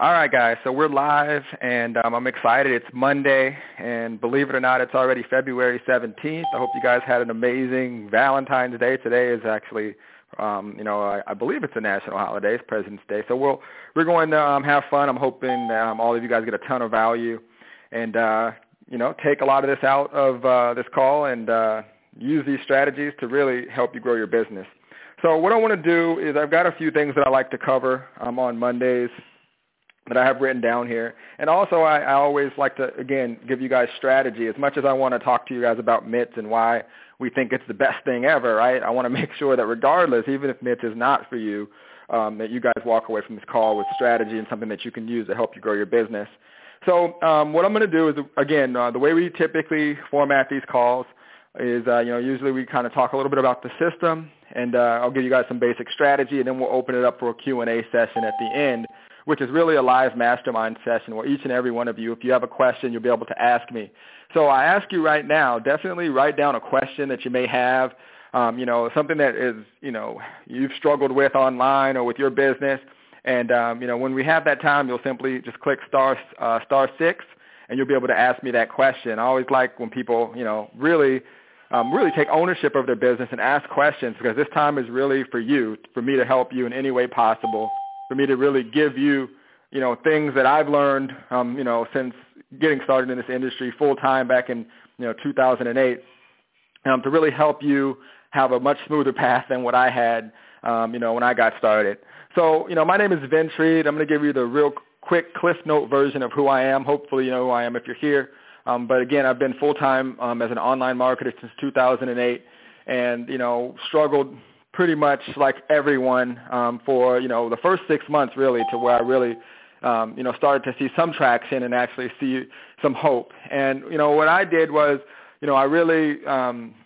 All right, guys. So we're live, and um, I'm excited. It's Monday, and believe it or not, it's already February 17th. I hope you guys had an amazing Valentine's Day. Today is actually, um, you know, I, I believe it's a national holiday. It's President's Day. So we'll we're going to um, have fun. I'm hoping um, all of you guys get a ton of value, and uh, you know, take a lot of this out of uh, this call and uh, use these strategies to really help you grow your business. So what I want to do is I've got a few things that I like to cover um, on Mondays that I have written down here. And also I, I always like to, again, give you guys strategy. As much as I want to talk to you guys about MITS and why we think it's the best thing ever, right? I want to make sure that regardless, even if MITS is not for you, um, that you guys walk away from this call with strategy and something that you can use to help you grow your business. So um, what I'm going to do is, again, uh, the way we typically format these calls is, uh, you know, usually we kind of talk a little bit about the system, and uh, I'll give you guys some basic strategy, and then we'll open it up for a Q&A session at the end, which is really a live mastermind session where each and every one of you, if you have a question, you'll be able to ask me. So I ask you right now, definitely write down a question that you may have, um, you know, something that is, you know, you've struggled with online or with your business. And, um, you know, when we have that time, you'll simply just click star, uh, star six, and you'll be able to ask me that question. I always like when people, you know, really um, really take ownership of their business and ask questions because this time is really for you, for me to help you in any way possible, for me to really give you, you know, things that I've learned, um, you know, since getting started in this industry full time back in, you know, 2008, um, to really help you have a much smoother path than what I had, um, you know, when I got started. So, you know, my name is Vince Reed. I'm going to give you the real quick Cliff Note version of who I am. Hopefully you know who I am if you're here. Um, but again, I've been full-time um, as an online marketer since 2008 and, you know, struggled pretty much like everyone um, for, you know, the first six months really to where I really, um, you know, started to see some traction and actually see some hope. And, you know, what I did was, you know, I really, um,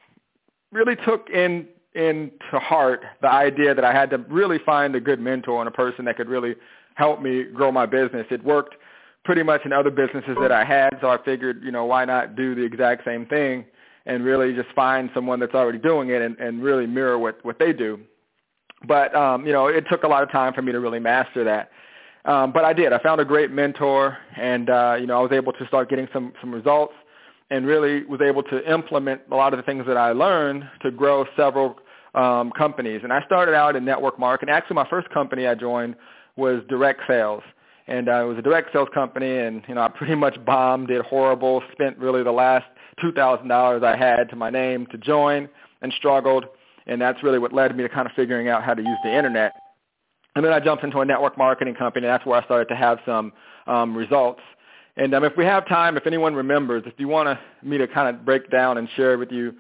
really took in into heart the idea that I had to really find a good mentor and a person that could really help me grow my business. It worked pretty much in other businesses that I had, so I figured, you know, why not do the exact same thing and really just find someone that's already doing it and, and really mirror what, what they do. But, um, you know, it took a lot of time for me to really master that. Um, but I did. I found a great mentor, and, uh, you know, I was able to start getting some, some results and really was able to implement a lot of the things that I learned to grow several um, companies. And I started out in network marketing. Actually, my first company I joined was direct sales and uh, it was a direct sales company, and you know I pretty much bombed, did horrible, spent really the last two thousand dollars I had to my name to join, and struggled, and that's really what led me to kind of figuring out how to use the internet. And then I jumped into a network marketing company, and that's where I started to have some um, results. And um, if we have time, if anyone remembers, if you want me to kind of break down and share with you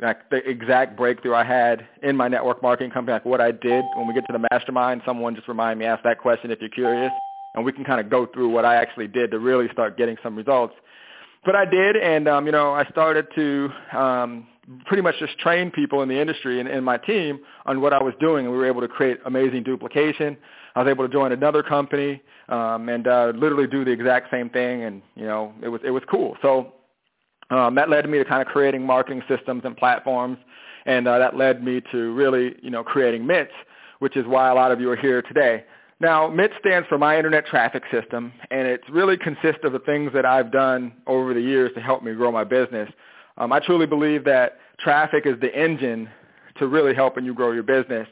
like the exact breakthrough I had in my network marketing company, like what I did when we get to the mastermind, someone just remind me, ask that question if you're curious and we can kind of go through what I actually did to really start getting some results. But I did, and um, you know, I started to um, pretty much just train people in the industry and, in my team on what I was doing, and we were able to create amazing duplication. I was able to join another company um, and uh, literally do the exact same thing, and you know, it was it was cool. So um, that led me to kind of creating marketing systems and platforms, and uh, that led me to really, you know, creating MITS, which is why a lot of you are here today. Now, MIT stands for My Internet Traffic System, and it really consists of the things that I've done over the years to help me grow my business. Um, I truly believe that traffic is the engine to really helping you grow your business.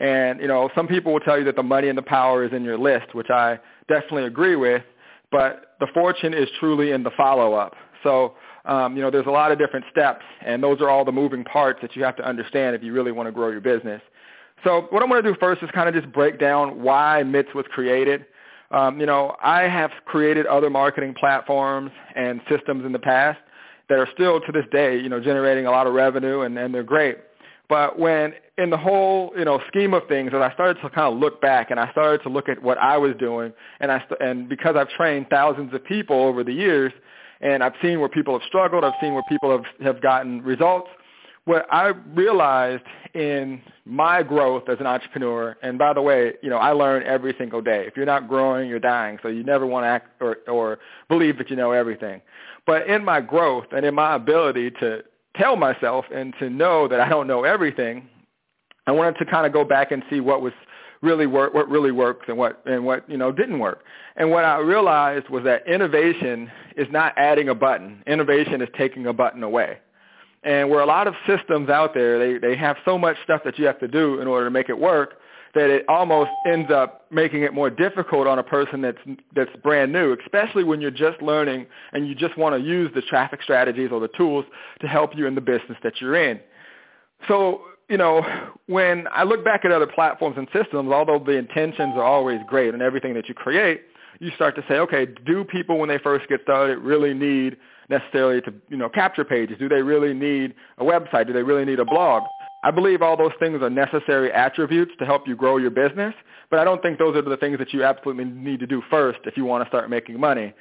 And, you know, some people will tell you that the money and the power is in your list, which I definitely agree with, but the fortune is truly in the follow-up. So, um, you know, there's a lot of different steps, and those are all the moving parts that you have to understand if you really want to grow your business. So what I'm going to do first is kind of just break down why MITS was created. Um, you know, I have created other marketing platforms and systems in the past that are still to this day, you know, generating a lot of revenue and, and they're great. But when in the whole, you know, scheme of things, as I started to kind of look back and I started to look at what I was doing, and I and because I've trained thousands of people over the years, and I've seen where people have struggled, I've seen where people have have gotten results what I realized in my growth as an entrepreneur, and by the way, you know, I learn every single day. If you're not growing, you're dying. So you never want to act or, or believe that you know everything. But in my growth and in my ability to tell myself and to know that I don't know everything, I wanted to kind of go back and see what was really work, what really works and what and what you know didn't work. And what I realized was that innovation is not adding a button. Innovation is taking a button away. And where a lot of systems out there, they, they have so much stuff that you have to do in order to make it work that it almost ends up making it more difficult on a person that's that's brand new, especially when you're just learning and you just want to use the traffic strategies or the tools to help you in the business that you're in. So, you know, when I look back at other platforms and systems, although the intentions are always great and everything that you create, you start to say, okay, do people when they first get started really need necessarily to, you know, capture pages? Do they really need a website? Do they really need a blog? I believe all those things are necessary attributes to help you grow your business, but I don't think those are the things that you absolutely need to do first if you want to start making money.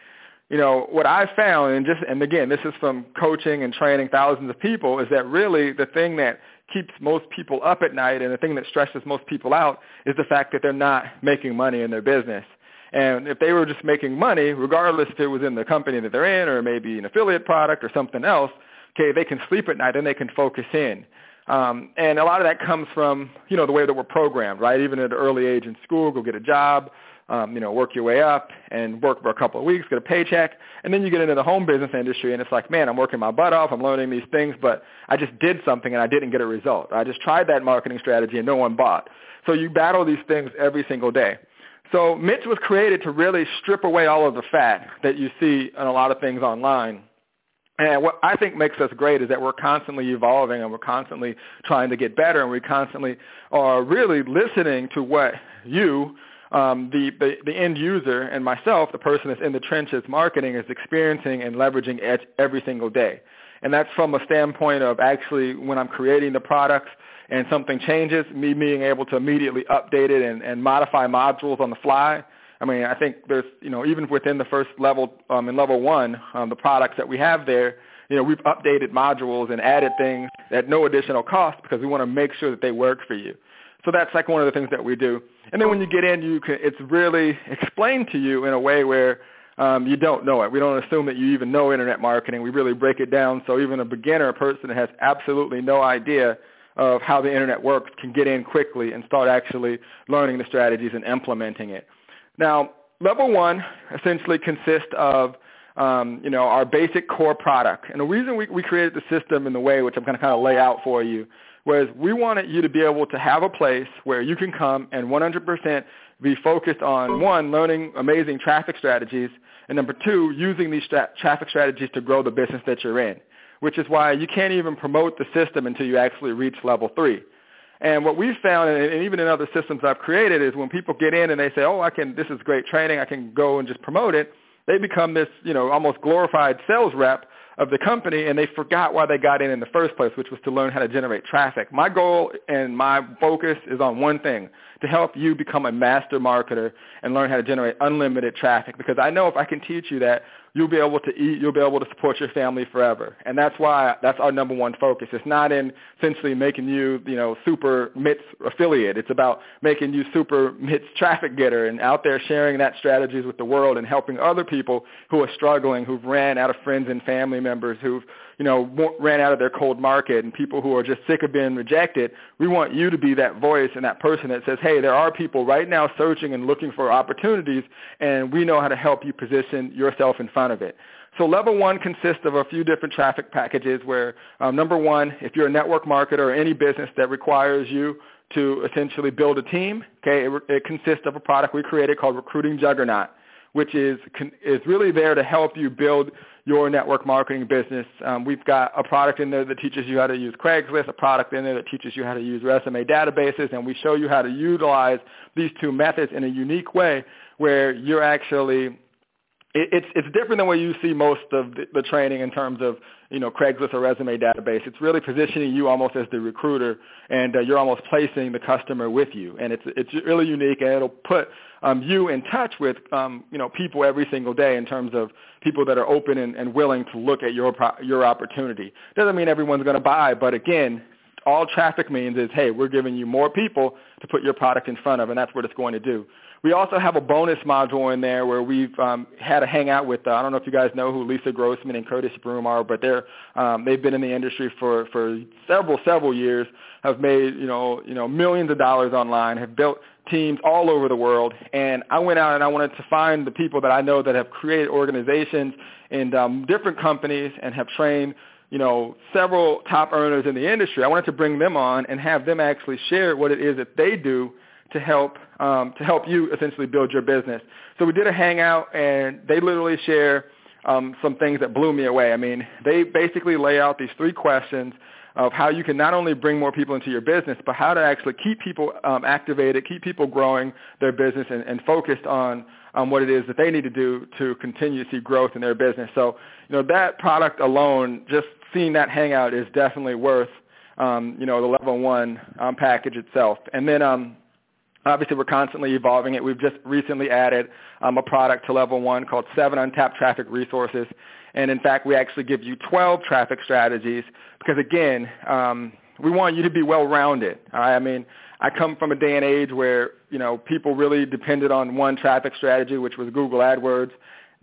You know, what I found, and just, and again, this is from coaching and training thousands of people, is that really the thing that keeps most people up at night and the thing that stresses most people out is the fact that they're not making money in their business. And if they were just making money, regardless if it was in the company that they're in or maybe an affiliate product or something else, okay, they can sleep at night and they can focus in. Um, and a lot of that comes from, you know, the way that we're programmed, right? Even at an early age in school, go get a job, um, you know, work your way up and work for a couple of weeks, get a paycheck, and then you get into the home business industry and it's like, man, I'm working my butt off, I'm learning these things, but I just did something and I didn't get a result. I just tried that marketing strategy and no one bought. So you battle these things every single day. So MITS was created to really strip away all of the fat that you see in a lot of things online. And what I think makes us great is that we're constantly evolving and we're constantly trying to get better and we constantly are really listening to what you, um, the, the, the end user and myself, the person that's in the trenches marketing, is experiencing and leveraging every single day. And that's from a standpoint of actually when I'm creating the products, and something changes, me being able to immediately update it and, and modify modules on the fly. I mean, I think there's, you know, even within the first level, um, in level one, um, the products that we have there, you know, we've updated modules and added things at no additional cost because we want to make sure that they work for you. So that's like one of the things that we do. And then when you get in, you can, it's really explained to you in a way where um, you don't know it. We don't assume that you even know internet marketing. We really break it down so even a beginner, a person that has absolutely no idea of how the internet works can get in quickly and start actually learning the strategies and implementing it. Now, level one essentially consists of um, you know, our basic core product. And the reason we, we created the system in the way which I'm going to kind of lay out for you was we wanted you to be able to have a place where you can come and 100% be focused on, one, learning amazing traffic strategies, and number two, using these stra- traffic strategies to grow the business that you're in which is why you can't even promote the system until you actually reach level three. And what we've found, and even in other systems I've created, is when people get in and they say, oh, I can, this is great training, I can go and just promote it, they become this, you know, almost glorified sales rep of the company and they forgot why they got in in the first place, which was to learn how to generate traffic. My goal and my focus is on one thing, to help you become a master marketer and learn how to generate unlimited traffic because I know if I can teach you that, you'll be able to eat, you'll be able to support your family forever. And that's why that's our number one focus. It's not in essentially making you, you know, super MITS affiliate. It's about making you super MITS traffic getter and out there sharing that strategies with the world and helping other people who are struggling, who've ran out of friends and family members, who've you know, ran out of their cold market and people who are just sick of being rejected, we want you to be that voice and that person that says, hey, there are people right now searching and looking for opportunities, and we know how to help you position yourself in front of it. So level one consists of a few different traffic packages where, um, number one, if you're a network marketer or any business that requires you to essentially build a team, okay, it, it consists of a product we created called Recruiting Juggernaut which is is really there to help you build your network marketing business. Um, we've got a product in there that teaches you how to use Craigslist, a product in there that teaches you how to use resume databases, and we show you how to utilize these two methods in a unique way where you're actually it's it's different than what you see most of the, the training in terms of you know Craigslist or resume database. It's really positioning you almost as the recruiter, and uh, you're almost placing the customer with you, and it's it's really unique, and it'll put um, you in touch with um, you know people every single day in terms of people that are open and, and willing to look at your your opportunity. Doesn't mean everyone's going to buy, but again, all traffic means is, hey, we're giving you more people to put your product in front of, and that's what it's going to do. We also have a bonus module in there where we've um, had a hangout with, uh, I don't know if you guys know who Lisa Grossman and Curtis Broom are, but they're, um, they've been in the industry for, for several, several years, have made, you know, you know, millions of dollars online, have built teams all over the world. And I went out and I wanted to find the people that I know that have created organizations and um, different companies and have trained you know, several top earners in the industry. I wanted to bring them on and have them actually share what it is that they do to help um, to help you essentially build your business. So we did a hangout, and they literally share um, some things that blew me away. I mean, they basically lay out these three questions of how you can not only bring more people into your business, but how to actually keep people um, activated, keep people growing their business and, and focused on um, what it is that they need to do to continue to see growth in their business. So, you know, that product alone, just seeing that hangout is definitely worth, um, you know, the level one um, package itself. And then um, Obviously, we're constantly evolving it. We've just recently added um, a product to level one called Seven Untapped Traffic Resources. And in fact, we actually give you 12 traffic strategies because, again, um, we want you to be well-rounded. I mean, I come from a day and age where, you know, people really depended on one traffic strategy, which was Google AdWords.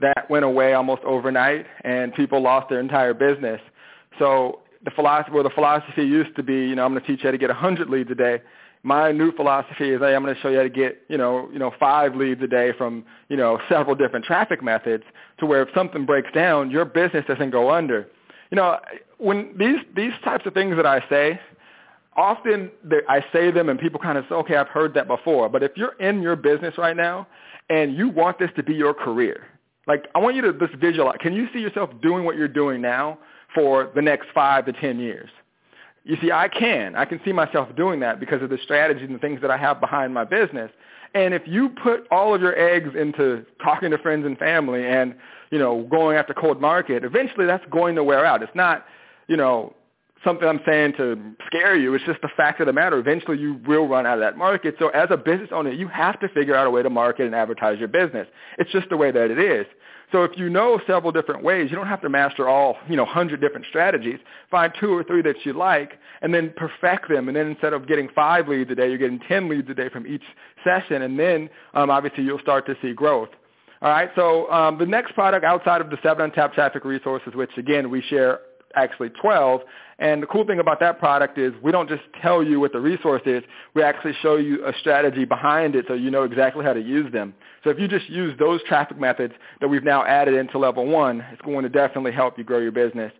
That went away almost overnight, and people lost their entire business. So the philosophy, well, the philosophy used to be, you know, I'm going to teach you how to get 100 leads a day my new philosophy is hey, I'm going to show you how to get you know you know five leads a day from you know several different traffic methods to where if something breaks down, your business doesn't go under. You know, when these these types of things that I say, often I say them and people kind of say, okay, I've heard that before. But if you're in your business right now and you want this to be your career, like I want you to just visualize. Can you see yourself doing what you're doing now for the next five to ten years? You see, I can. I can see myself doing that because of the strategies and things that I have behind my business. And if you put all of your eggs into talking to friends and family and, you know, going after cold market, eventually that's going to wear out. It's not, you know, something I'm saying to scare you. It's just the fact of the matter. Eventually you will run out of that market. So as a business owner, you have to figure out a way to market and advertise your business. It's just the way that it is. So if you know several different ways, you don't have to master all, you know, 100 different strategies. Find two or three that you like and then perfect them. And then instead of getting five leads a day, you're getting 10 leads a day from each session. And then um, obviously you'll start to see growth. All right, so um, the next product outside of the seven untapped traffic resources, which again we share actually 12. And the cool thing about that product is we don't just tell you what the resource is. We actually show you a strategy behind it so you know exactly how to use them. So if you just use those traffic methods that we've now added into level one, it's going to definitely help you grow your business.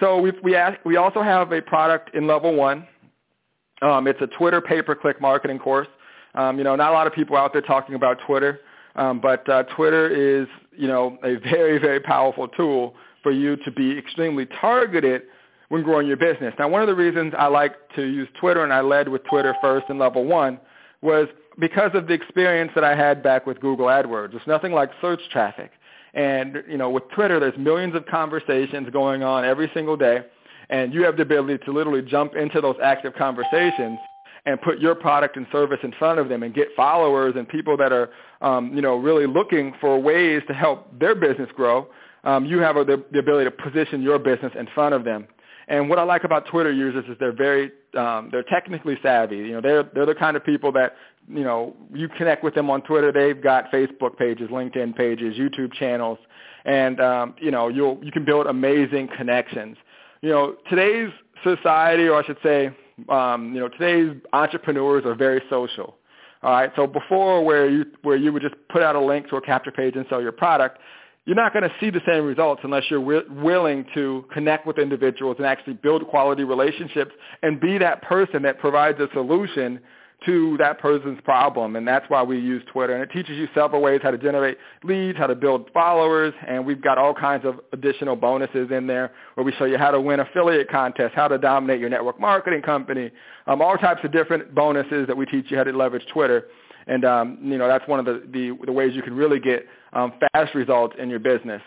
So we we, ask, we also have a product in level one. Um, it's a Twitter pay-per-click marketing course. Um, you know, not a lot of people out there talking about Twitter, um, but uh, Twitter is, you know, a very, very powerful tool for you to be extremely targeted when growing your business. Now, one of the reasons I like to use Twitter, and I led with Twitter first in level one, was because of the experience that I had back with Google AdWords. It's nothing like search traffic. And, you know, with Twitter, there's millions of conversations going on every single day, and you have the ability to literally jump into those active conversations and put your product and service in front of them and get followers and people that are, um, you know, really looking for ways to help their business grow um, you have the, the ability to position your business in front of them. And what I like about Twitter users is they're very um, they're technically savvy. You know, they're they're the kind of people that you know you connect with them on Twitter. They've got Facebook pages, LinkedIn pages, YouTube channels, and um, you know you'll you can build amazing connections. You know, today's society, or I should say, um, you know, today's entrepreneurs are very social. All right, so before where you where you would just put out a link to a capture page and sell your product, you're not going to see the same results unless you're wi- willing to connect with individuals and actually build quality relationships and be that person that provides a solution to that person's problem. And that's why we use Twitter. And it teaches you several ways how to generate leads, how to build followers, and we've got all kinds of additional bonuses in there where we show you how to win affiliate contests, how to dominate your network marketing company, um, all types of different bonuses that we teach you how to leverage Twitter. And um, you know that's one of the, the, the ways you can really get um, fast results in your business.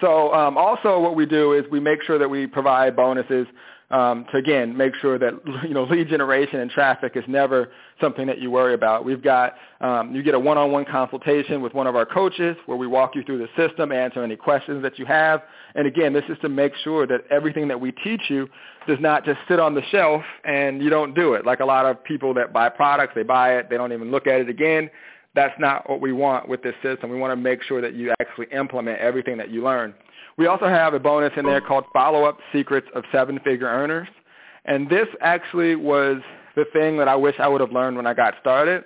So um, also what we do is we make sure that we provide bonuses um, to again make sure that you know lead generation and traffic is never something that you worry about. We've got um, you get a one-on-one consultation with one of our coaches where we walk you through the system, answer any questions that you have, and again, this is to make sure that everything that we teach you does not just sit on the shelf and you don't do it. Like a lot of people that buy products, they buy it, they don't even look at it again. that's not what we want with this system. We want to make sure that you actually implement everything that you learn. We also have a bonus in there called Follow-Up Secrets of Seven-Figure Earners. And this actually was the thing that I wish I would have learned when I got started.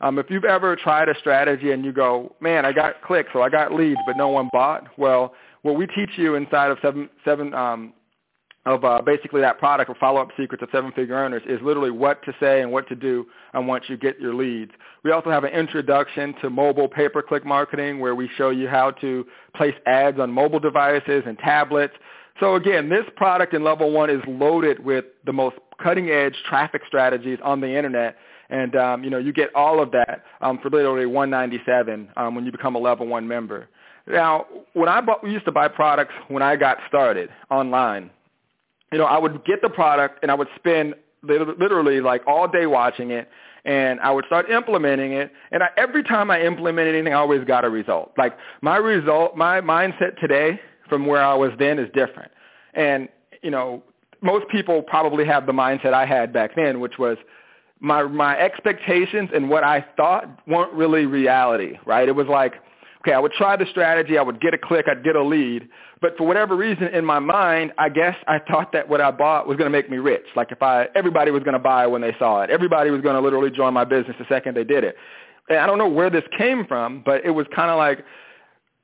Um, if you've ever tried a strategy and you go, man, I got clicks or I got leads, but no one bought, well, what we teach you inside of seven, seven um, of uh, basically that product or follow-up secrets of seven-figure earners is literally what to say and what to do and once you get your leads. We also have an introduction to mobile pay-per-click marketing where we show you how to place ads on mobile devices and tablets. So again, this product in level one is loaded with the most cutting-edge traffic strategies on the internet. And um, you know you get all of that um, for literally 197 um, when you become a level one member. Now, when I bought, we used to buy products when I got started online you know, I would get the product and I would spend literally like all day watching it and I would start implementing it. And I, every time I implemented anything, I always got a result. Like my result, my mindset today from where I was then is different. And, you know, most people probably have the mindset I had back then, which was my, my expectations and what I thought weren't really reality, right? It was like, okay, I would try the strategy, I would get a click, I'd get a lead, but for whatever reason in my mind, I guess I thought that what I bought was going to make me rich. Like if I, everybody was going to buy when they saw it. Everybody was going to literally join my business the second they did it. And I don't know where this came from, but it was kind of like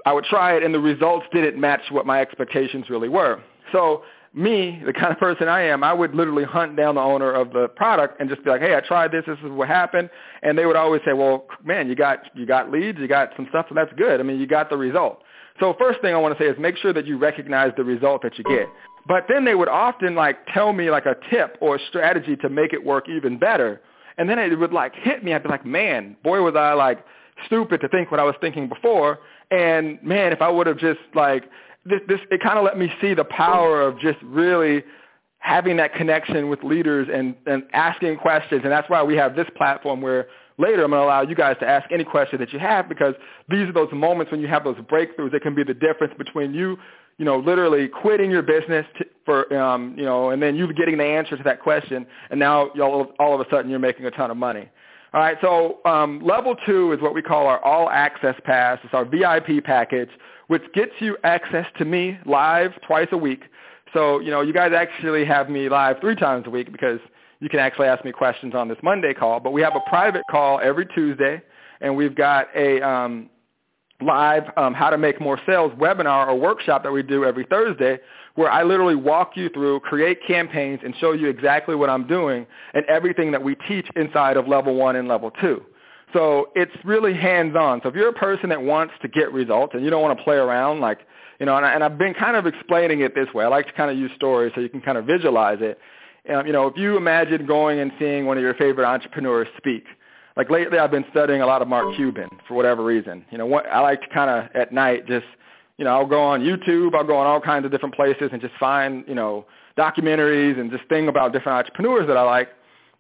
I would try it and the results didn't match what my expectations really were. So me, the kind of person I am, I would literally hunt down the owner of the product and just be like, hey, I tried this. This is what happened. And they would always say, well, man, you got, you got leads, you got some stuff, and that's good. I mean, you got the result. So first thing I want to say is make sure that you recognize the result that you get. But then they would often like tell me like a tip or a strategy to make it work even better. And then it would like hit me. I'd be like, man, boy, was I like stupid to think what I was thinking before. And man, if I would have just like this, this it kind of let me see the power of just really having that connection with leaders and, and asking questions. And that's why we have this platform where later I'm going to allow you guys to ask any question that you have because these are those moments when you have those breakthroughs that can be the difference between you, you know, literally quitting your business to, for, um, you know, and then you getting the answer to that question, and now all, all of a sudden you're making a ton of money. All right, so um, level two is what we call our all access pass. It's our VIP package, which gets you access to me live twice a week. So, you know, you guys actually have me live three times a week because you can actually ask me questions on this Monday call. But we have a private call every Tuesday, and we've got a um, live um, How to Make More Sales webinar or workshop that we do every Thursday where I literally walk you through, create campaigns, and show you exactly what I'm doing and everything that we teach inside of level one and level two. So it's really hands-on. So if you're a person that wants to get results and you don't want to play around, like, you know, and, I, and I've been kind of explaining it this way. I like to kind of use stories so you can kind of visualize it. Um, you know, if you imagine going and seeing one of your favorite entrepreneurs speak, like lately I've been studying a lot of Mark Cuban for whatever reason. You know, what, I like to kind of at night just, you know, I'll go on YouTube, I'll go on all kinds of different places and just find, you know, documentaries and just think about different entrepreneurs that I like.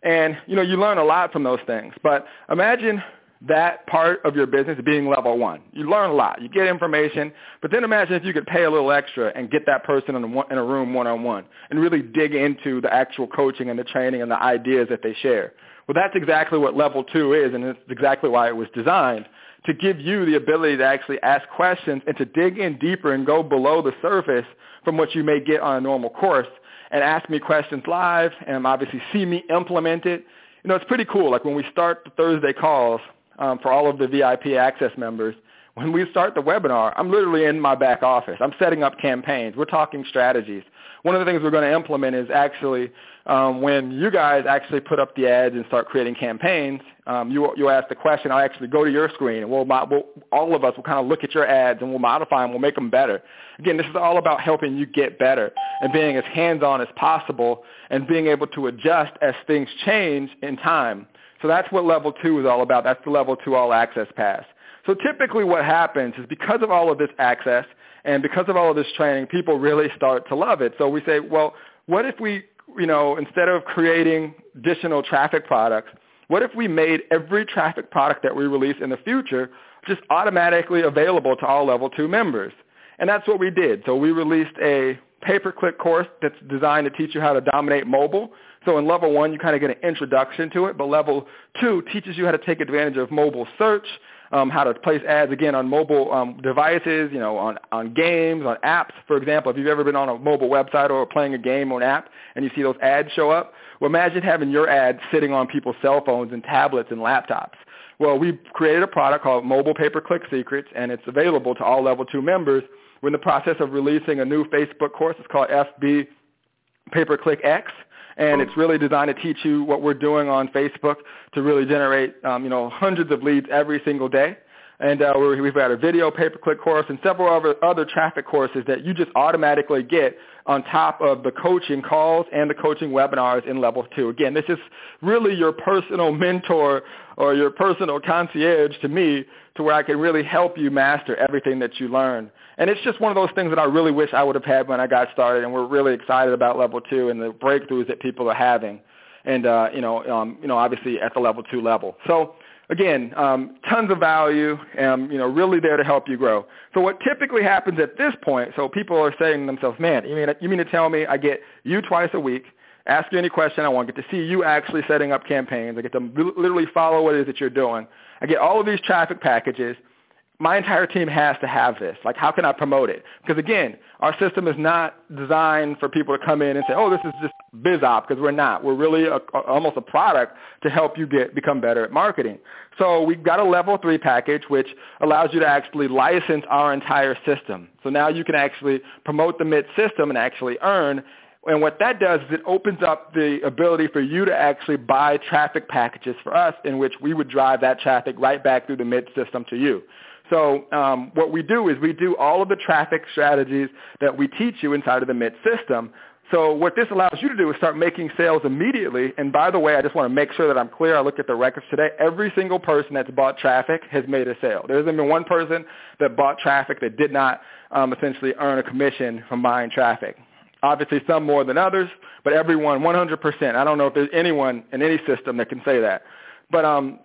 And, you know, you learn a lot from those things. But imagine that part of your business being level one. You learn a lot. You get information. But then imagine if you could pay a little extra and get that person in a, in a room one-on-one and really dig into the actual coaching and the training and the ideas that they share. Well, that's exactly what level two is, and it's exactly why it was designed to give you the ability to actually ask questions and to dig in deeper and go below the surface from what you may get on a normal course and ask me questions live and obviously see me implement it. You know, it's pretty cool. Like when we start the Thursday calls um, for all of the VIP access members, when we start the webinar, I'm literally in my back office. I'm setting up campaigns. We're talking strategies. One of the things we're going to implement is actually um, when you guys actually put up the ads and start creating campaigns, um, you, you'll ask the question, I'll actually go to your screen, and we'll, we'll, all of us will kind of look at your ads, and we'll modify them, we'll make them better. Again, this is all about helping you get better and being as hands-on as possible and being able to adjust as things change in time. So that's what level two is all about. That's the level two all access pass. So typically what happens is because of all of this access and because of all of this training, people really start to love it. So we say, well, what if we, you know, instead of creating additional traffic products, what if we made every traffic product that we release in the future just automatically available to all level two members? And that's what we did. So we released a pay-per-click course that's designed to teach you how to dominate mobile. So in level one, you kind of get an introduction to it, but level two teaches you how to take advantage of mobile search, um, how to place ads again on mobile um, devices, you know, on, on games, on apps. For example, if you've ever been on a mobile website or playing a game or an app and you see those ads show up, well, imagine having your ads sitting on people's cell phones and tablets and laptops. Well, we created a product called Mobile Pay-Per-Click Secrets, and it's available to all Level 2 members. We're in the process of releasing a new Facebook course. It's called FB Pay-Per-Click X and it's really designed to teach you what we're doing on Facebook to really generate um, you know hundreds of leads every single day. And uh, we've got a video pay-per-click course and several other, other traffic courses that you just automatically get on top of the coaching calls and the coaching webinars in level two. Again, this is really your personal mentor or your personal concierge to me to where I can really help you master everything that you learn. And it's just one of those things that I really wish I would have had when I got started, and we're really excited about level two and the breakthroughs that people are having, and uh, you know, um, you know, obviously at the level two level. So again, um, tons of value, and you know, really there to help you grow. So what typically happens at this point, so people are saying to themselves, "Man, you mean you mean to tell me I get you twice a week?" Ask you any question I want. Get to see you actually setting up campaigns. I get to literally follow what it is that you're doing. I get all of these traffic packages my entire team has to have this. Like, how can I promote it? Because again, our system is not designed for people to come in and say, oh, this is just BizOp, because we're not. We're really a, a, almost a product to help you get become better at marketing. So we've got a level three package, which allows you to actually license our entire system. So now you can actually promote the MIT system and actually earn and what that does is it opens up the ability for you to actually buy traffic packages for us in which we would drive that traffic right back through the MIT system to you. So um, what we do is we do all of the traffic strategies that we teach you inside of the MIT system. So what this allows you to do is start making sales immediately. And by the way, I just want to make sure that I'm clear. I looked at the records today. Every single person that's bought traffic has made a sale. There hasn't been one person that bought traffic that did not um, essentially earn a commission from buying traffic. Obviously, some more than others, but everyone, 100%. I don't know if there's anyone in any system that can say that. But um,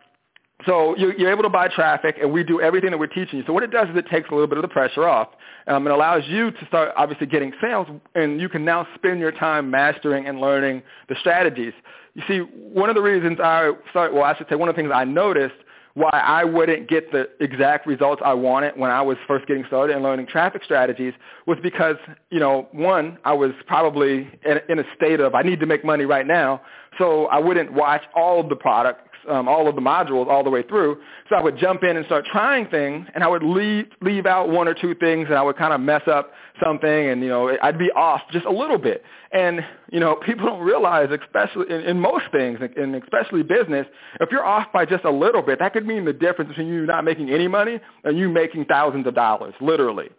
so you're able to buy traffic, and we do everything that we're teaching you. So what it does is it takes a little bit of the pressure off. Um, it allows you to start obviously getting sales, and you can now spend your time mastering and learning the strategies. You see, one of the reasons I started, well, I should say one of the things I noticed why I wouldn't get the exact results I wanted when I was first getting started and learning traffic strategies was because, you know, one, I was probably in a state of I need to make money right now, so I wouldn't watch all of the product um, all of the modules all the way through. So I would jump in and start trying things, and I would leave leave out one or two things, and I would kind of mess up something, and you know I'd be off just a little bit. And you know people don't realize, especially in, in most things, and especially business, if you're off by just a little bit, that could mean the difference between you not making any money and you making thousands of dollars, literally.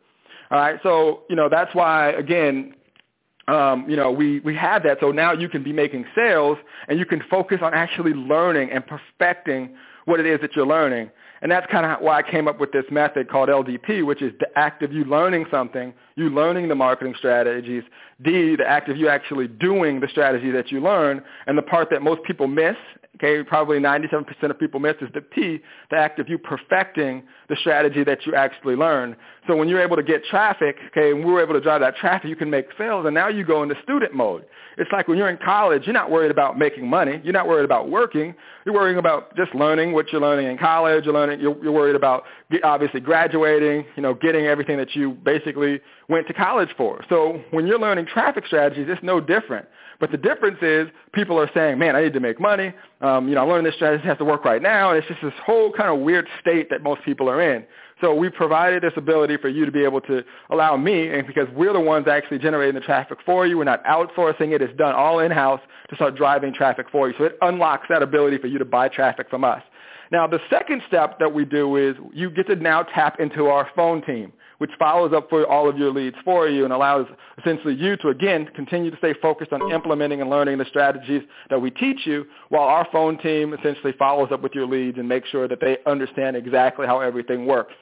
All right, so you know that's why again um, you know, we, we have that. So now you can be making sales and you can focus on actually learning and perfecting what it is that you're learning. And that's kind of why I came up with this method called LDP, which is the act of you learning something, you learning the marketing strategies, D, the act of you actually doing the strategy that you learn, and the part that most people miss okay, probably 97% of people miss is the P, the act of you perfecting the strategy that you actually learn. So when you're able to get traffic, okay, and we are able to drive that traffic, you can make sales, and now you go into student mode. It's like when you're in college, you're not worried about making money. You're not worried about working. You're worrying about just learning what you're learning in college. You're learning. You're, you're worried about obviously graduating. You know, getting everything that you basically went to college for. So when you're learning traffic strategies, it's no different. But the difference is people are saying, man, I need to make money. Um, you know, I'm learning this strategy has to work right now. And it's just this whole kind of weird state that most people are in. So we provided this ability for you to be able to allow me, and because we're the ones actually generating the traffic for you, we're not outsourcing it. It's done all in-house to start driving traffic for you. So it unlocks that ability for you to buy traffic from us. Now, the second step that we do is you get to now tap into our phone team which follows up for all of your leads for you and allows essentially you to, again, continue to stay focused on implementing and learning the strategies that we teach you while our phone team essentially follows up with your leads and makes sure that they understand exactly how everything works.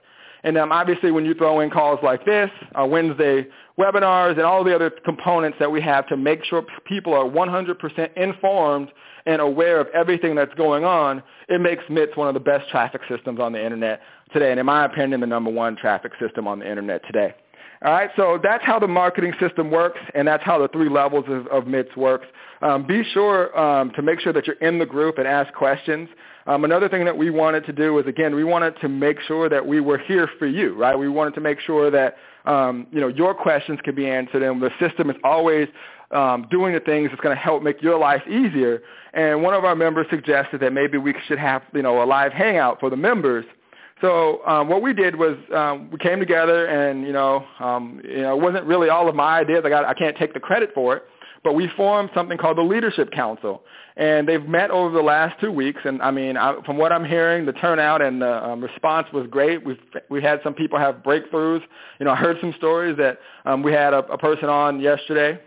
And um, obviously when you throw in calls like this, our Wednesday webinars, and all the other components that we have to make sure people are 100% informed and aware of everything that's going on, it makes MITS one of the best traffic systems on the internet today, and in my opinion, the number one traffic system on the internet today. All right, so that's how the marketing system works, and that's how the three levels of, of MITS works. Um, be sure um, to make sure that you're in the group and ask questions. Um, another thing that we wanted to do was, again, we wanted to make sure that we were here for you, right? We wanted to make sure that um, you know your questions could be answered, and the system is always um, doing the things that's going to help make your life easier. And one of our members suggested that maybe we should have you know a live hangout for the members so um, what we did was um, we came together, and you know, um, you know, it wasn't really all of my ideas. I got I can't take the credit for it, but we formed something called the Leadership Council, and they've met over the last two weeks. And I mean, I, from what I'm hearing, the turnout and the um, response was great. We've we had some people have breakthroughs. You know, I heard some stories that um, we had a, a person on yesterday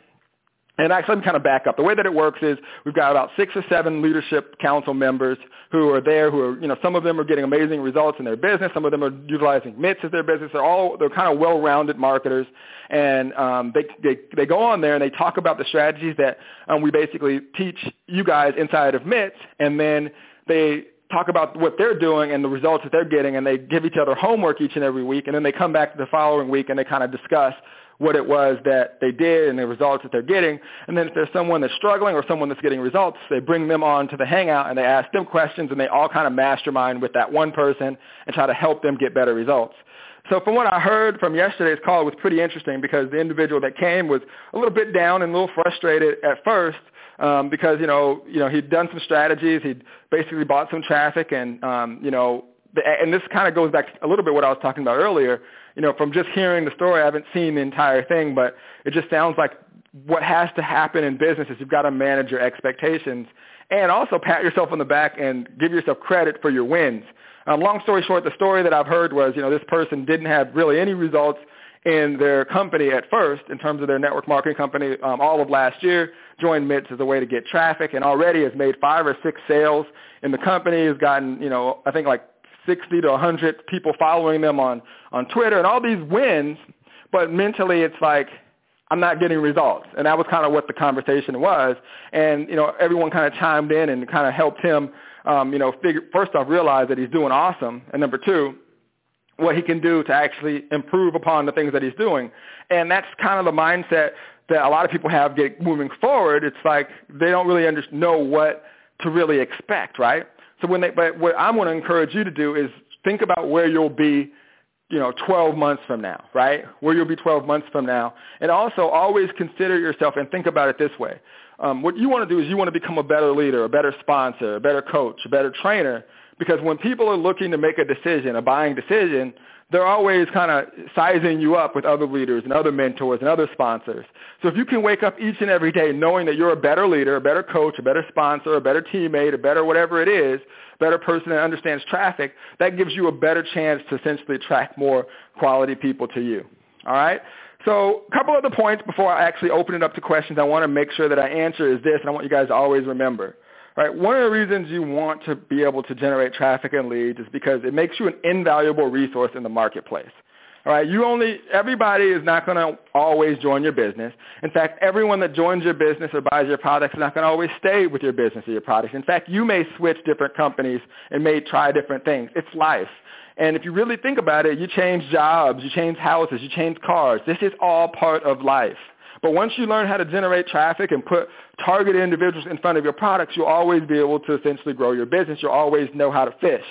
and actually, me kind of back up. The way that it works is we've got about six or seven leadership council members who are there. Who are, you know, some of them are getting amazing results in their business. Some of them are utilizing MITS as their business. They're all they're kind of well-rounded marketers, and um, they they they go on there and they talk about the strategies that um, we basically teach you guys inside of MITS, and then they talk about what they're doing and the results that they're getting, and they give each other homework each and every week, and then they come back the following week and they kind of discuss what it was that they did and the results that they're getting. And then if there's someone that's struggling or someone that's getting results, they bring them on to the hangout and they ask them questions and they all kind of mastermind with that one person and try to help them get better results. So from what I heard from yesterday's call, it was pretty interesting because the individual that came was a little bit down and a little frustrated at first um, because you know you know he'd done some strategies, he'd basically bought some traffic, and um, you know and this kind of goes back a little bit what I was talking about earlier you know, from just hearing the story, I haven't seen the entire thing, but it just sounds like what has to happen in business is you've got to manage your expectations and also pat yourself on the back and give yourself credit for your wins. Um, long story short, the story that I've heard was, you know, this person didn't have really any results in their company at first in terms of their network marketing company um, all of last year, joined MITS as a way to get traffic and already has made five or six sales in the company, has gotten, you know, I think like 60 to 100 people following them on, on Twitter and all these wins, but mentally it's like, I'm not getting results. And that was kind of what the conversation was. And, you know, everyone kind of chimed in and kind of helped him, um, you know, figure, first off, realize that he's doing awesome. And number two, what he can do to actually improve upon the things that he's doing. And that's kind of the mindset that a lot of people have get moving forward. It's like they don't really under, know what to really expect, right? So when they, but what I want to encourage you to do is think about where you'll be, you know, 12 months from now, right? Where you'll be 12 months from now. And also always consider yourself and think about it this way. Um, what you want to do is you want to become a better leader, a better sponsor, a better coach, a better trainer. Because when people are looking to make a decision, a buying decision, they're always kind of sizing you up with other leaders and other mentors and other sponsors. So if you can wake up each and every day knowing that you're a better leader, a better coach, a better sponsor, a better teammate, a better whatever it is, better person that understands traffic, that gives you a better chance to essentially attract more quality people to you. All right? So a couple other points before I actually open it up to questions I want to make sure that I answer is this, and I want you guys to always remember. Right? One of the reasons you want to be able to generate traffic and leads is because it makes you an invaluable resource in the marketplace. All right, you only everybody is not going to always join your business. In fact, everyone that joins your business or buys your products is not going to always stay with your business or your products. In fact, you may switch different companies and may try different things. It's life. And if you really think about it, you change jobs, you change houses, you change cars. This is all part of life. But once you learn how to generate traffic and put targeted individuals in front of your products, you'll always be able to essentially grow your business. You'll always know how to fish.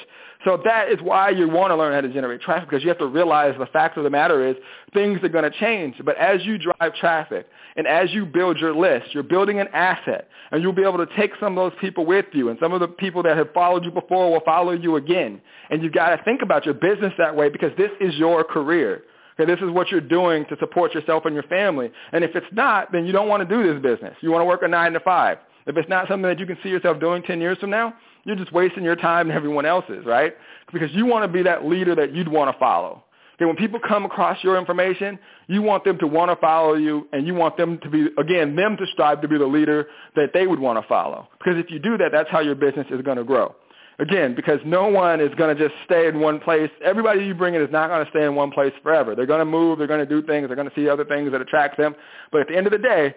So that is why you want to learn how to generate traffic because you have to realize the fact of the matter is things are going to change. But as you drive traffic and as you build your list, you're building an asset and you'll be able to take some of those people with you and some of the people that have followed you before will follow you again. And you've got to think about your business that way because this is your career. Okay, this is what you're doing to support yourself and your family. And if it's not, then you don't want to do this business. You want to work a nine to five. If it's not something that you can see yourself doing 10 years from now, you're just wasting your time and everyone else's, right? Because you want to be that leader that you'd want to follow. Okay, when people come across your information, you want them to want to follow you and you want them to be, again, them to strive to be the leader that they would want to follow. Because if you do that, that's how your business is going to grow. Again, because no one is going to just stay in one place. Everybody you bring in is not going to stay in one place forever. They're going to move. They're going to do things. They're going to see other things that attract them. But at the end of the day,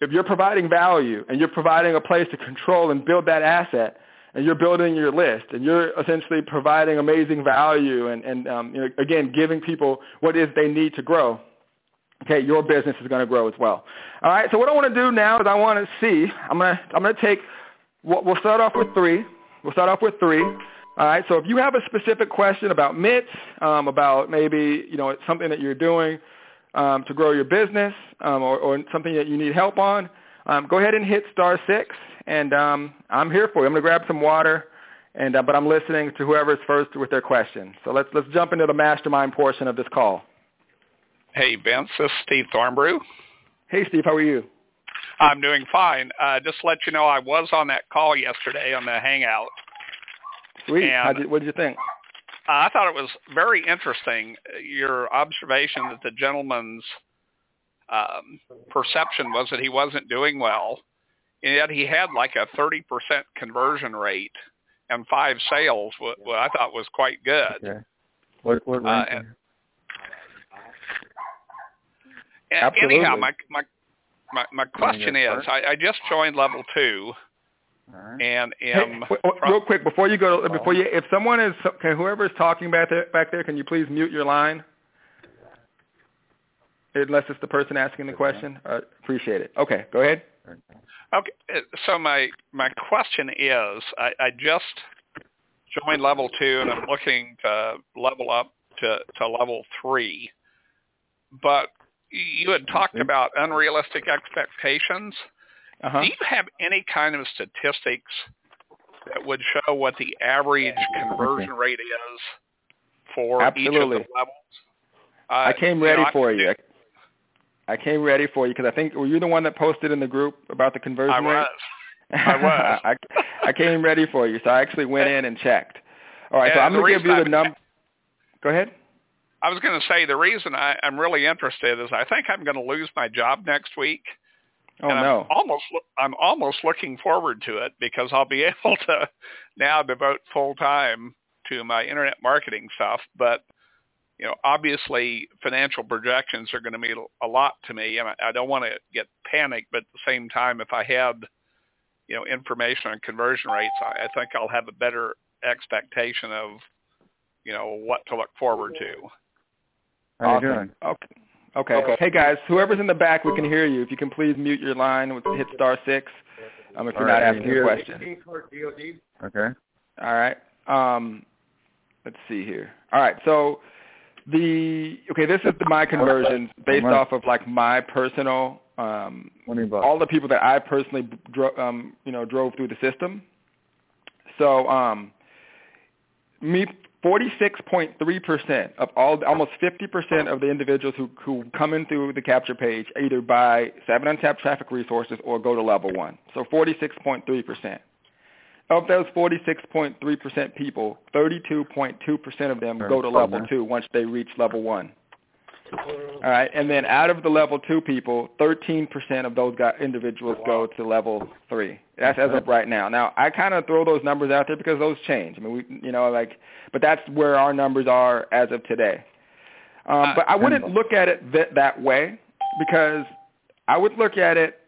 if you're providing value and you're providing a place to control and build that asset, and you're building your list, and you're essentially providing amazing value, and, and um, you know, again, giving people what is they need to grow, okay, your business is going to grow as well. All right. So what I want to do now is I want to see. I'm gonna I'm gonna take. We'll start off with three. We'll start off with three. All right. So if you have a specific question about MITS, um, about maybe you know something that you're doing um, to grow your business, um, or, or, something that you need help on, um, go ahead and hit star six, and um, I'm here for you. I'm going to grab some water, and uh, but I'm listening to whoever's first with their question. So let's let's jump into the mastermind portion of this call. Hey, Vince. This is Steve Thornbrew. Hey, Steve. How are you? I'm doing fine. Uh, just to let you know, I was on that call yesterday on the Hangout. Sweet. Did, what did you think? I thought it was very interesting, your observation that the gentleman's um, perception was that he wasn't doing well, and yet he had like a 30% conversion rate and five sales, what, what I thought was quite good. Okay. What, what uh, and, anyhow, my, my, my, my question is, I, I just joined level two, Right. And am hey, real quick before you go before you if someone is can whoever is talking back there back there can you please mute your line? Unless it's the person asking the question. Uh, appreciate it. Okay go ahead. Okay uh, so my my question is I, I just joined level two and I'm looking to level up to to level three but you had talked about unrealistic expectations uh-huh. Do you have any kind of statistics that would show what the average conversion rate is for Absolutely. each of the levels? Uh, I came ready you know, for you. I came ready for you because I think were you the one that posted in the group about the conversion I rate? Was. I was. I I came ready for you, so I actually went in and checked. All right, so I'm going to give you the number. Go ahead. I was going to say the reason I, I'm really interested is I think I'm going to lose my job next week Oh and no! I'm almost I'm almost looking forward to it because I'll be able to now devote full time to my internet marketing stuff. But you know, obviously, financial projections are going to mean a lot to me, and I don't want to get panicked. But at the same time, if I had you know information on conversion rates, I, I think I'll have a better expectation of you know what to look forward to. How awesome. you doing? Okay. Okay. okay. Hey guys, whoever's in the back, we can hear you. If you can please mute your line, with hit star six. Um, if you're not asking a question. Okay. All right. Um, let's see here. All right. So the okay, this is the, my conversions based off of like my personal um, all the people that I personally dro- um, you know drove through the system. So um, me 46.3% of all, almost 50% of the individuals who, who come in through the capture page either buy seven untapped traffic resources or go to level one. So 46.3%. Of those 46.3% people, 32.2% of them go to level two once they reach level one. All right, and then out of the level two people, 13% of those individuals go to level three. That's as of right now. Now, I kind of throw those numbers out there because those change. I mean, we, you know, like, but that's where our numbers are as of today. Um, but I wouldn't look at it that that way because I would look at it,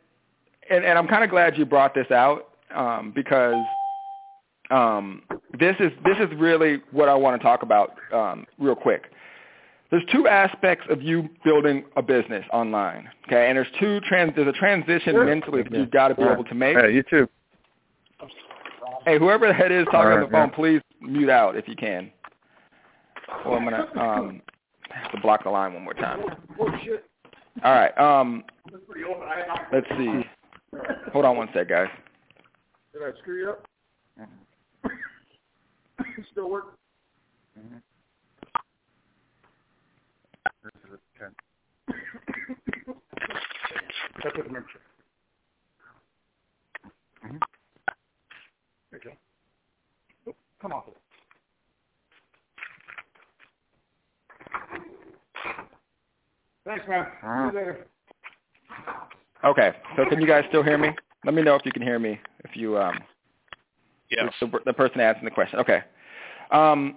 and, and I'm kind of glad you brought this out um, because um, this is this is really what I want to talk about um, real quick there's two aspects of you building a business online. Okay, and there's two trans. There's a transition sure. mentally that you've got to be able to make. Hey, you too. Hey, whoever the head is talking right, on the phone, yeah. please mute out if you can. Or I'm gonna um have to block the line one more time. All right. Um, let's see. Hold on one sec, guys. Did I screw you up? Still work? Mm-hmm. That's membership. Mm-hmm. There you go. Oh, come off of it. Thanks, man. See you later. Okay. So can you guys still hear me? Let me know if you can hear me. If you um. Yes. The, the person asking the question. Okay. Um,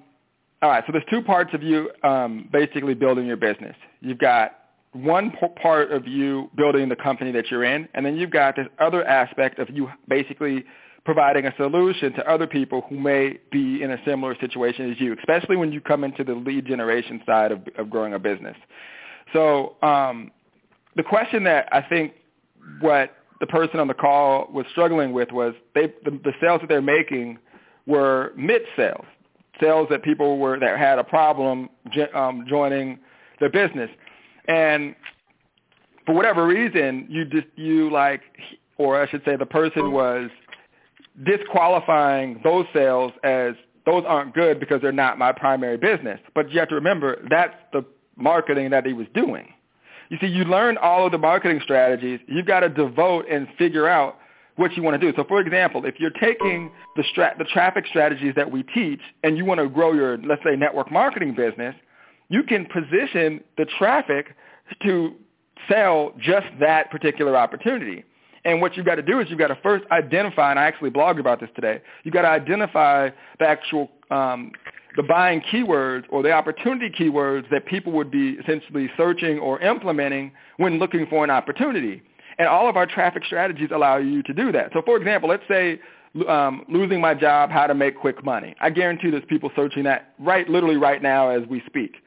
all right. So there's two parts of you um, basically building your business. You've got one part of you building the company that you're in, and then you've got this other aspect of you basically providing a solution to other people who may be in a similar situation as you, especially when you come into the lead generation side of, of growing a business. So um, the question that I think what the person on the call was struggling with was they the, the sales that they're making were mid sales, sales that people were that had a problem um, joining their business, and for whatever reason, you just you like, or I should say, the person was disqualifying those sales as those aren't good because they're not my primary business. But you have to remember that's the marketing that he was doing. You see, you learn all of the marketing strategies. You've got to devote and figure out what you want to do. So, for example, if you're taking the, stra- the traffic strategies that we teach and you want to grow your, let's say, network marketing business, you can position the traffic to sell just that particular opportunity. And what you've got to do is you've got to first identify, and I actually blogged about this today, you've got to identify the actual, um, the buying keywords or the opportunity keywords that people would be essentially searching or implementing when looking for an opportunity. And all of our traffic strategies allow you to do that. So for example, let's say um, losing my job, how to make quick money. I guarantee there's people searching that right, literally right now as we speak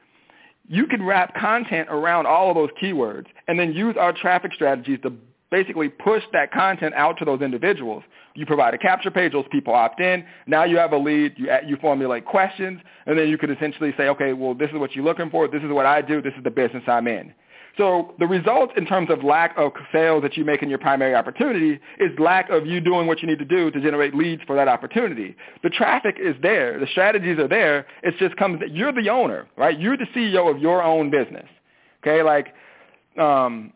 you can wrap content around all of those keywords and then use our traffic strategies to basically push that content out to those individuals. You provide a capture page, those people opt in. Now you have a lead, you, you formulate questions, and then you could essentially say, okay, well, this is what you're looking for, this is what I do, this is the business I'm in. So the result in terms of lack of sales that you make in your primary opportunity is lack of you doing what you need to do to generate leads for that opportunity. The traffic is there. The strategies are there. It just comes that you're the owner, right? You're the CEO of your own business. Okay, like um,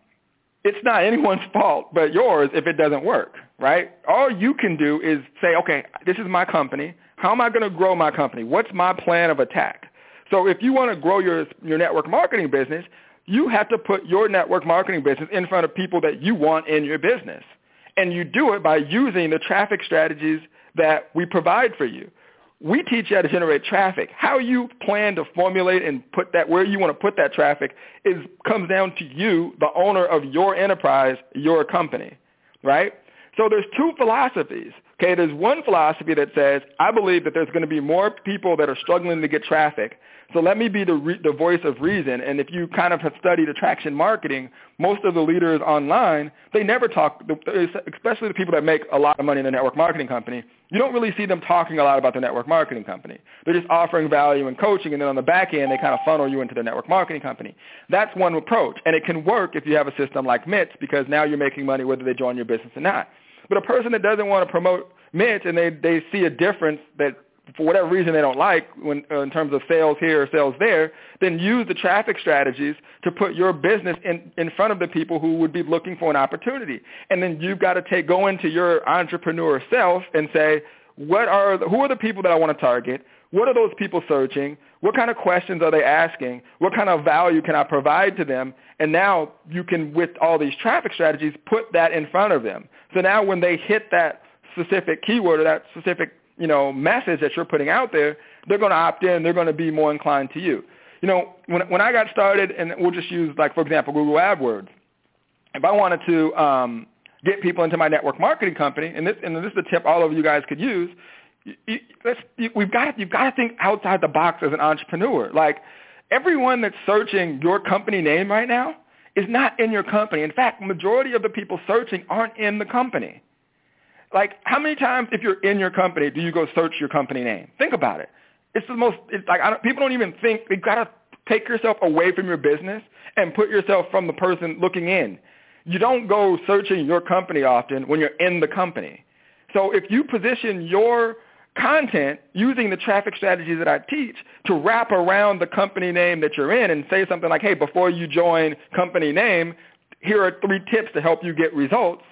it's not anyone's fault but yours if it doesn't work, right? All you can do is say, okay, this is my company. How am I going to grow my company? What's my plan of attack? So if you want to grow your your network marketing business, you have to put your network marketing business in front of people that you want in your business. And you do it by using the traffic strategies that we provide for you. We teach you how to generate traffic. How you plan to formulate and put that where you want to put that traffic is comes down to you, the owner of your enterprise, your company, right? So there's two philosophies. Okay, there's one philosophy that says, I believe that there's going to be more people that are struggling to get traffic so let me be the, re- the voice of reason. And if you kind of have studied attraction marketing, most of the leaders online, they never talk, especially the people that make a lot of money in the network marketing company, you don't really see them talking a lot about the network marketing company. They're just offering value and coaching, and then on the back end, they kind of funnel you into the network marketing company. That's one approach. And it can work if you have a system like MITS because now you're making money whether they join your business or not. But a person that doesn't want to promote MITS and they, they see a difference that for whatever reason they don't like when, uh, in terms of sales here or sales there, then use the traffic strategies to put your business in, in front of the people who would be looking for an opportunity. And then you've got to take, go into your entrepreneur self and say, what are the, who are the people that I want to target? What are those people searching? What kind of questions are they asking? What kind of value can I provide to them? And now you can, with all these traffic strategies, put that in front of them. So now when they hit that specific keyword or that specific you know, message that you're putting out there, they're going to opt in. They're going to be more inclined to you. You know, when when I got started, and we'll just use like for example Google AdWords. If I wanted to um, get people into my network marketing company, and this and this is a tip all of you guys could use. You, let's, you, we've got you've got to think outside the box as an entrepreneur. Like everyone that's searching your company name right now is not in your company. In fact, majority of the people searching aren't in the company. Like, how many times, if you're in your company, do you go search your company name? Think about it. It's the most. It's like I don't, people don't even think. you've got to take yourself away from your business and put yourself from the person looking in. You don't go searching your company often when you're in the company. So if you position your content using the traffic strategies that I teach to wrap around the company name that you're in and say something like, hey, before you join company name, here are three tips to help you get results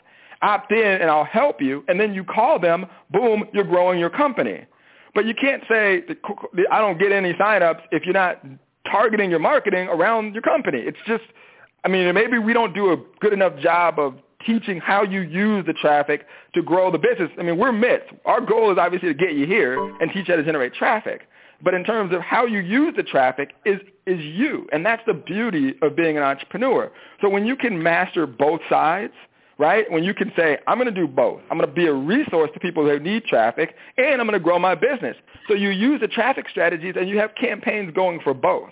opt in and I'll help you, and then you call them, boom, you're growing your company. But you can't say, I don't get any signups if you're not targeting your marketing around your company. It's just, I mean, maybe we don't do a good enough job of teaching how you use the traffic to grow the business. I mean, we're MITS. Our goal is obviously to get you here and teach you how to generate traffic. But in terms of how you use the traffic is, is you. And that's the beauty of being an entrepreneur. So when you can master both sides – right? When you can say, I'm going to do both. I'm going to be a resource to people who need traffic, and I'm going to grow my business. So you use the traffic strategies, and you have campaigns going for both.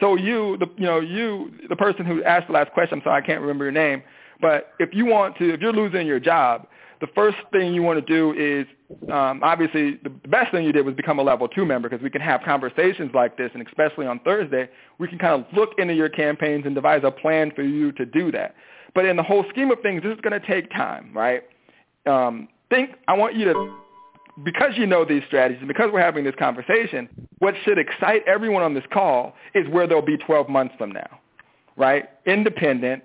So you, the, you know, you, the person who asked the last question, I'm sorry, I can't remember your name, but if you want to, if you're losing your job, the first thing you want to do is um, obviously the best thing you did was become a level two member because we can have conversations like this, and especially on Thursday, we can kind of look into your campaigns and devise a plan for you to do that. But in the whole scheme of things, this is going to take time, right? Um, think I want you to because you know these strategies and because we're having this conversation, what should excite everyone on this call is where they'll be 12 months from now, right? Independent,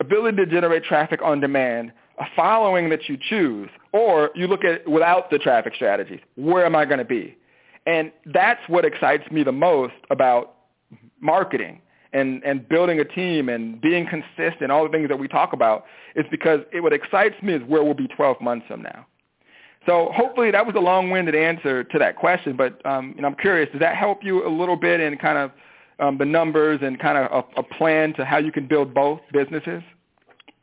ability to generate traffic on demand, a following that you choose, or you look at without the traffic strategies, where am I going to be? And that's what excites me the most about marketing and, and building a team and being consistent, all the things that we talk about, is because it, what excites me is where we'll be 12 months from now. So hopefully that was a long-winded answer to that question, but um, you know, I'm curious, does that help you a little bit in kind of um, the numbers and kind of a, a plan to how you can build both businesses?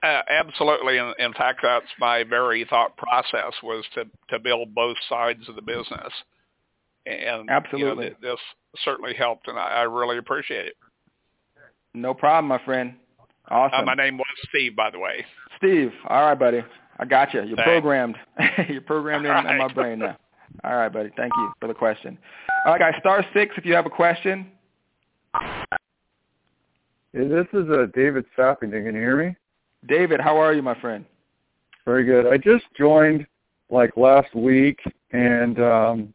Uh, absolutely. In, in fact, that's my very thought process was to, to build both sides of the business. And absolutely, you know, this certainly helped, and I, I really appreciate it. No problem, my friend. Awesome. Uh, my name was Steve, by the way. Steve. All right, buddy. I got you. You're Thanks. programmed. You're programmed in, right. in, my brain now. All right, buddy. Thank you for the question. All right, guys. Star six if you have a question. Hey, this is uh, David Sappington. Can you hear me? David, how are you, my friend? Very good. I just joined like last week, and um,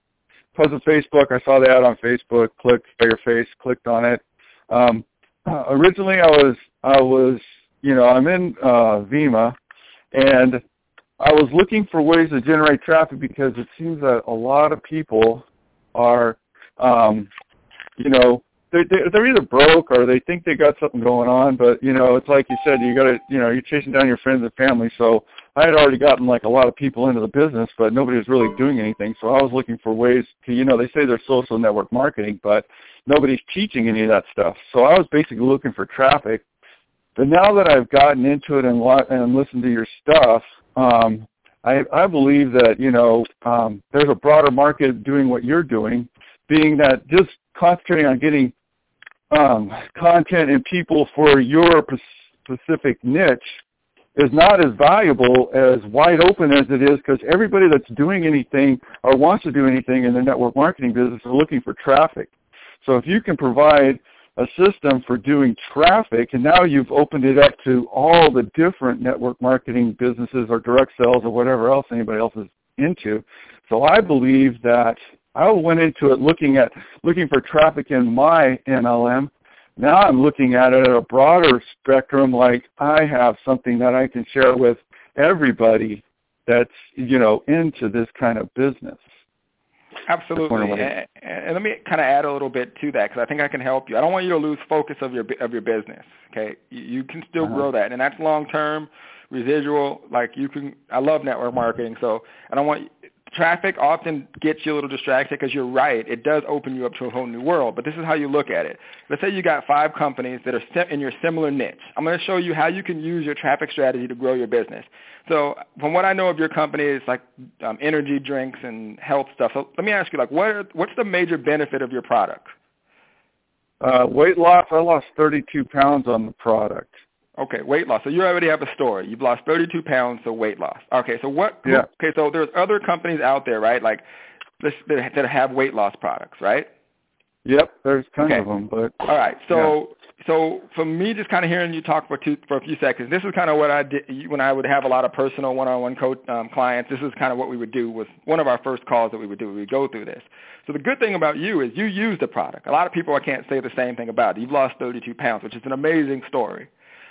because of Facebook, I saw the ad on Facebook. Click your face. Clicked on it. Um, uh, originally, I was I was you know I'm in uh, Vemma, and I was looking for ways to generate traffic because it seems that a lot of people are, um, you know, they, they, they're either broke or they think they got something going on. But you know, it's like you said, you got to, you know, you're chasing down your friends and family. So I had already gotten like a lot of people into the business, but nobody was really doing anything. So I was looking for ways to, you know, they say they're social network marketing, but nobody's teaching any of that stuff. So I was basically looking for traffic but now that I've gotten into it and, and listened to your stuff, um, I, I believe that you know um, there's a broader market doing what you're doing, being that just concentrating on getting um, content and people for your specific niche is not as valuable as wide open as it is because everybody that's doing anything or wants to do anything in the network marketing business are looking for traffic. So if you can provide a system for doing traffic, and now you've opened it up to all the different network marketing businesses or direct sales or whatever else anybody else is into. So I believe that I went into it looking at looking for traffic in my MLM. Now I'm looking at it at a broader spectrum, like I have something that I can share with everybody that's you know into this kind of business. Absolutely, and, and, let me kind of add a little bit to that because I think I can help you. I don't want you to lose focus of your of your business. Okay, you, you can still uh-huh. grow that, and that's long term, residual. Like you can, I love network marketing, so I don't want traffic often gets you a little distracted because you're right. It does open you up to a whole new world. But this is how you look at it. Let's say you got five companies that are in your similar niche. I'm going to show you how you can use your traffic strategy to grow your business. So from what I know of your company, it's like um, energy drinks and health stuff. So let me ask you, like, what are, what's the major benefit of your product? Uh, weight loss. I lost 32 pounds on the product. Okay, weight loss. So you already have a story. You've lost 32 pounds, so weight loss. Okay, so what? Yeah. Okay, so there's other companies out there, right? Like that have weight loss products, right? Yep, there's tons okay. of them. But all right, so yeah. so for me, just kind of hearing you talk for two for a few seconds, this is kind of what I did when I would have a lot of personal one-on-one coach um, clients. This is kind of what we would do. Was one of our first calls that we would do. We would go through this. So the good thing about you is you use the product. A lot of people I can't say the same thing about. You've lost 32 pounds, which is an amazing story.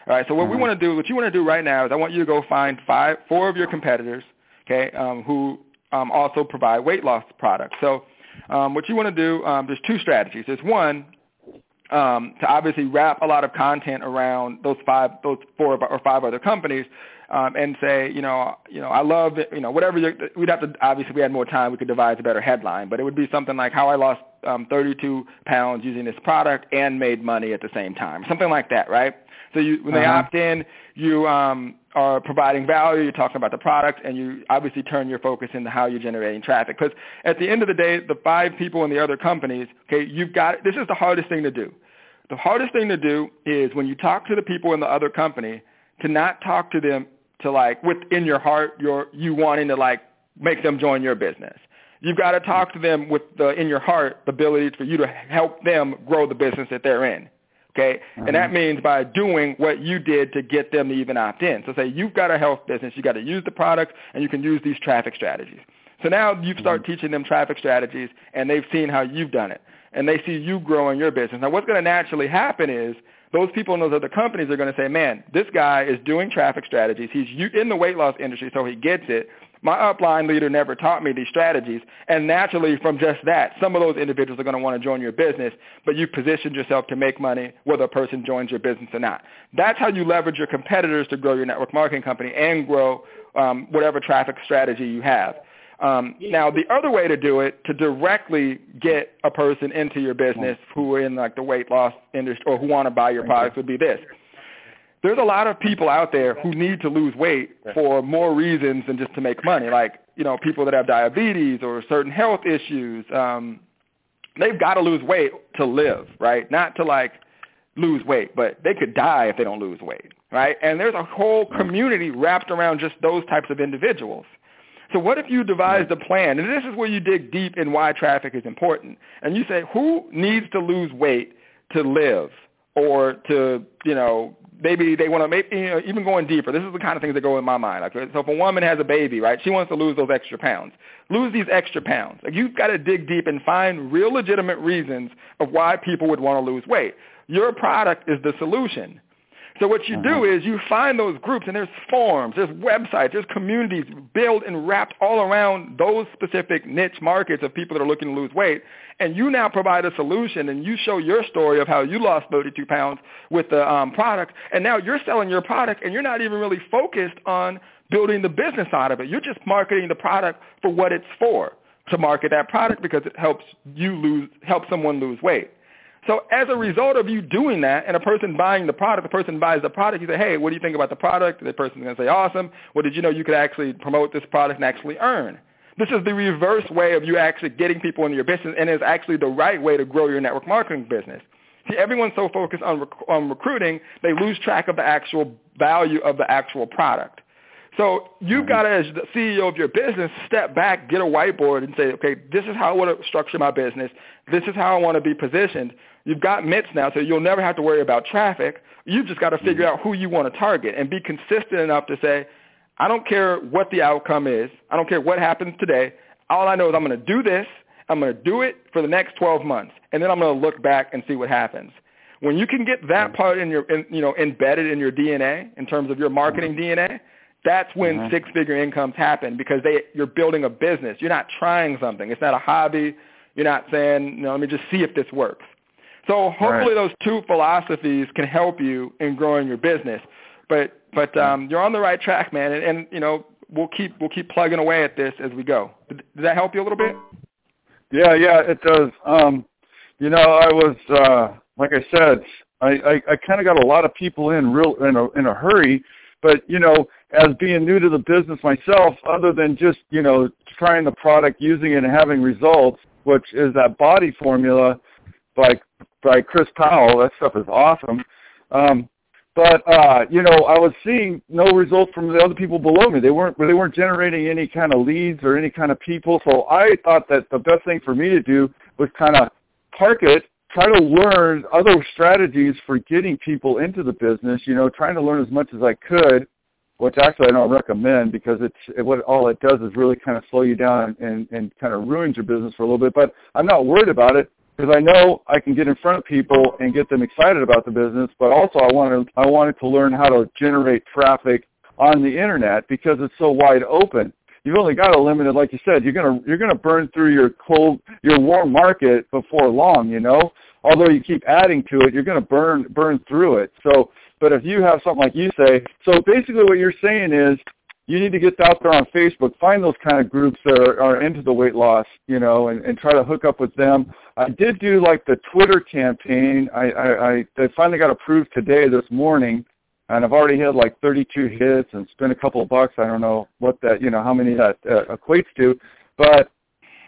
All right. So what mm-hmm. we want to do, what you want to do right now is I want you to go find five, four of your competitors, okay, um, who um, also provide weight loss products. So um, what you want to do, um, there's two strategies. There's one um, to obviously wrap a lot of content around those five, those four or five other companies, um, and say, you know, you know, I love, it, you know, whatever. We'd have to obviously, if we had more time, we could devise a better headline, but it would be something like how I lost um, 32 pounds using this product and made money at the same time, something like that, right? So you, when they uh-huh. opt in, you um, are providing value. You're talking about the product, and you obviously turn your focus into how you're generating traffic. Because at the end of the day, the five people in the other companies, okay, you've got this is the hardest thing to do. The hardest thing to do is when you talk to the people in the other company to not talk to them to like within your heart, your you wanting to like make them join your business. You've got to talk to them with the in your heart the ability for you to help them grow the business that they're in. Okay? Mm-hmm. And that mm-hmm. means by doing what you did to get them to even opt in. So say you've got a health business, you got to use the product and you can use these traffic strategies. So now you start mm-hmm. teaching them traffic strategies and they've seen how you've done it and they see you growing your business. Now what's going to naturally happen is those people in those other companies are going to say, man, this guy is doing traffic strategies. He's in the weight loss industry, so he gets it. My upline leader never taught me these strategies. And naturally, from just that, some of those individuals are going to want to join your business, but you positioned yourself to make money whether a person joins your business or not. That's how you leverage your competitors to grow your network marketing company and grow um, whatever traffic strategy you have. Um, now, the other way to do it, to directly get a person into your business who are in like the weight loss industry or who want to buy your products would be this. There's a lot of people out there who need to lose weight for more reasons than just to make money. Like, you know, people that have diabetes or certain health issues. Um, they've got to lose weight to live, right? Not to like lose weight, but they could die if they don't lose weight, right? And there's a whole community wrapped around just those types of individuals. So what if you devised a plan, and this is where you dig deep in why traffic is important, and you say, who needs to lose weight to live or to, you know, maybe they want to maybe you know, even going deeper. This is the kind of things that go in my mind. Like, so if a woman has a baby, right, she wants to lose those extra pounds. Lose these extra pounds. Like you've got to dig deep and find real legitimate reasons of why people would want to lose weight. Your product is the solution. So what you do mm-hmm. is you find those groups, and there's forums, there's websites, there's communities built and wrapped all around those specific niche markets of people that are looking to lose weight. And you now provide a solution, and you show your story of how you lost 32 pounds with the um, product. And now you're selling your product, and you're not even really focused on building the business side of it. You're just marketing the product for what it's for, to market that product because it helps you lose, help someone lose weight. So as a result of you doing that and a person buying the product, the person buys the product, you say, hey, what do you think about the product? The person's going to say, awesome. Well, did you know you could actually promote this product and actually earn? This is the reverse way of you actually getting people into your business and is actually the right way to grow your network marketing business. See, everyone's so focused on, rec- on recruiting, they lose track of the actual value of the actual product. So you've mm-hmm. got to, as the CEO of your business, step back, get a whiteboard, and say, okay, this is how I want to structure my business. This is how I want to be positioned. You've got MITS now, so you'll never have to worry about traffic. You've just got to figure mm-hmm. out who you want to target and be consistent enough to say, I don't care what the outcome is. I don't care what happens today. All I know is I'm going to do this. I'm going to do it for the next 12 months, and then I'm going to look back and see what happens. When you can get that part in your, in, you know, embedded in your DNA in terms of your marketing mm-hmm. DNA, that's when mm-hmm. six-figure incomes happen because they you're building a business. You're not trying something. It's not a hobby. You're not saying, you know, let me just see if this works. So hopefully right. those two philosophies can help you in growing your business. But but um, you're on the right track, man. And, and you know we'll keep we'll keep plugging away at this as we go. Did, did that help you a little bit? Yeah, yeah, it does. Um, you know, I was uh, like I said, I I, I kind of got a lot of people in real in a in a hurry but, you know, as being new to the business myself, other than just, you know, trying the product, using it and having results, which is that body formula by by Chris Powell, that stuff is awesome. Um, but uh, you know, I was seeing no results from the other people below me. They weren't they weren't generating any kind of leads or any kind of people. So I thought that the best thing for me to do was kind of park it try to learn other strategies for getting people into the business. You know, trying to learn as much as I could, which actually I don't recommend because it's it, what all it does is really kind of slow you down and and kind of ruins your business for a little bit. But I'm not worried about it because I know I can get in front of people and get them excited about the business. But also I wanted I wanted to learn how to generate traffic on the internet because it's so wide open you've only got a limited, like you said, you're gonna you're gonna burn through your cold your warm market before long. You know, although you keep adding to it, you're gonna burn burn through it. So, but if you have something like you say, so basically what you're saying is you need to get out there on Facebook, find those kind of groups that are, are into the weight loss, you know, and, and try to hook up with them. I did do like the Twitter campaign. I, I, I, I finally got approved today this morning and I've already had like 32 hits and spent a couple of bucks. I don't know what that, you know, how many that uh, equates to, but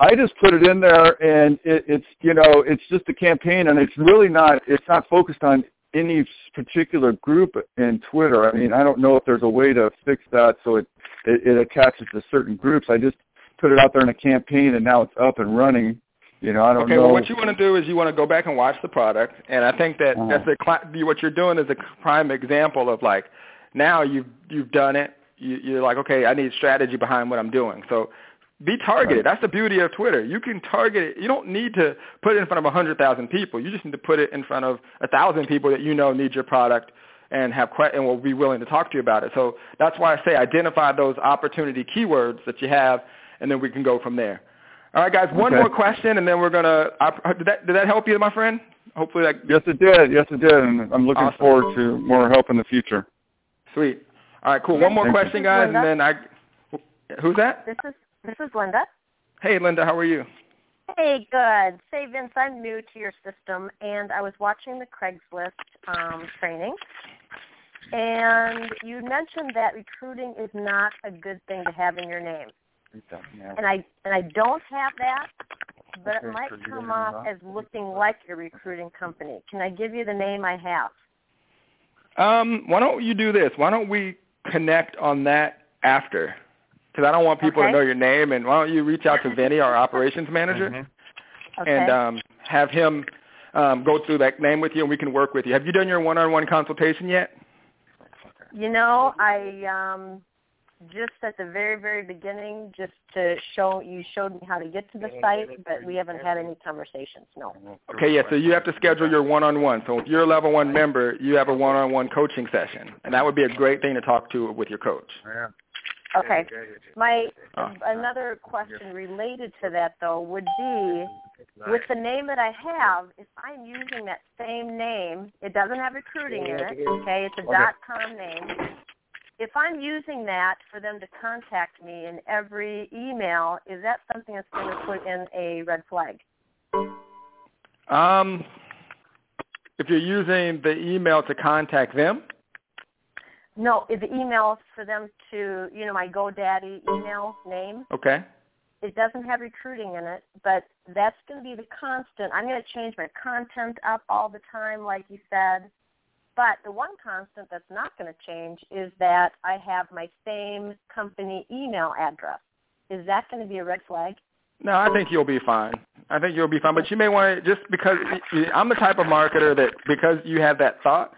I just put it in there, and it, it's you know it's just a campaign, and it's really not it's not focused on any particular group in Twitter. I mean, I don't know if there's a way to fix that so it it, it attaches to certain groups. I just put it out there in a campaign, and now it's up and running. You know, I don't okay, know. well, what you want to do is you want to go back and watch the product, and I think that Uh-huh. that's a what you're doing is a prime example of like now you've you've done it. You, you're like, okay, I need strategy behind what I'm doing. So be targeted. That's the beauty of Twitter. You can target it. You don't need to put it in front of 100,000 people. You just need to put it in front of a 1,000 people that you know need your product and have que- and will be willing to talk to you about it. So that's why I say identify those opportunity keywords that you have, and then we can go from there. All right, guys. One Okay. more question, and then we're gonna. Did that did that help you, my friend? Hopefully that. Yes, it did. Yes, it did, and I'm looking Awesome. forward to more help in the future. Sweet. All right, cool. One more thank you. question, guys, and then I. Who's that? This is this is Linda. Hey, Linda. How are you? Hey, good. Say, Vince, I'm new to your system, and I was watching the Craigslist um, training, and you mentioned that recruiting is not a good thing to have in your name, and I and I don't have that, but it might come off as looking like a recruiting company. Can I give you the name I have? Um, why don't you do this? Why don't we connect on that after? Because I don't want people Okay. to know your name. And why don't you reach out to Vinny, our operations manager, Mm-hmm. Okay. and um, have him um, go through that name with you, and we can work with you. Have you done your one-on-one consultation yet? You know, I um just at the very, very beginning, just to show you showed me how to get to the site, but we haven't had any conversations. No. Okay, yeah. So you have to schedule your one-on-one. So if you're a level one member, you have a one-on-one coaching session, and that would be a great thing to talk to with your coach. Okay. My Oh. another question related to that though would be with the name that I have, if I'm using that same name, it doesn't have recruiting in it. Okay, it's a dot com name. If I'm using that for them to contact me in every email, is that something that's going to put in a red flag? Um, if you're using the email to contact them, No, the email for them to, you know, my GoDaddy email name, okay. it doesn't have recruiting in it, but that's going to be the constant. I'm going to change my content up all the time, like you said. But the one constant that's not going to change is that I have my same company email address. Is that going to be a red flag? No, I think you'll be fine. I think you'll be fine. But you may want to just because I'm the type of marketer that because you have that thought,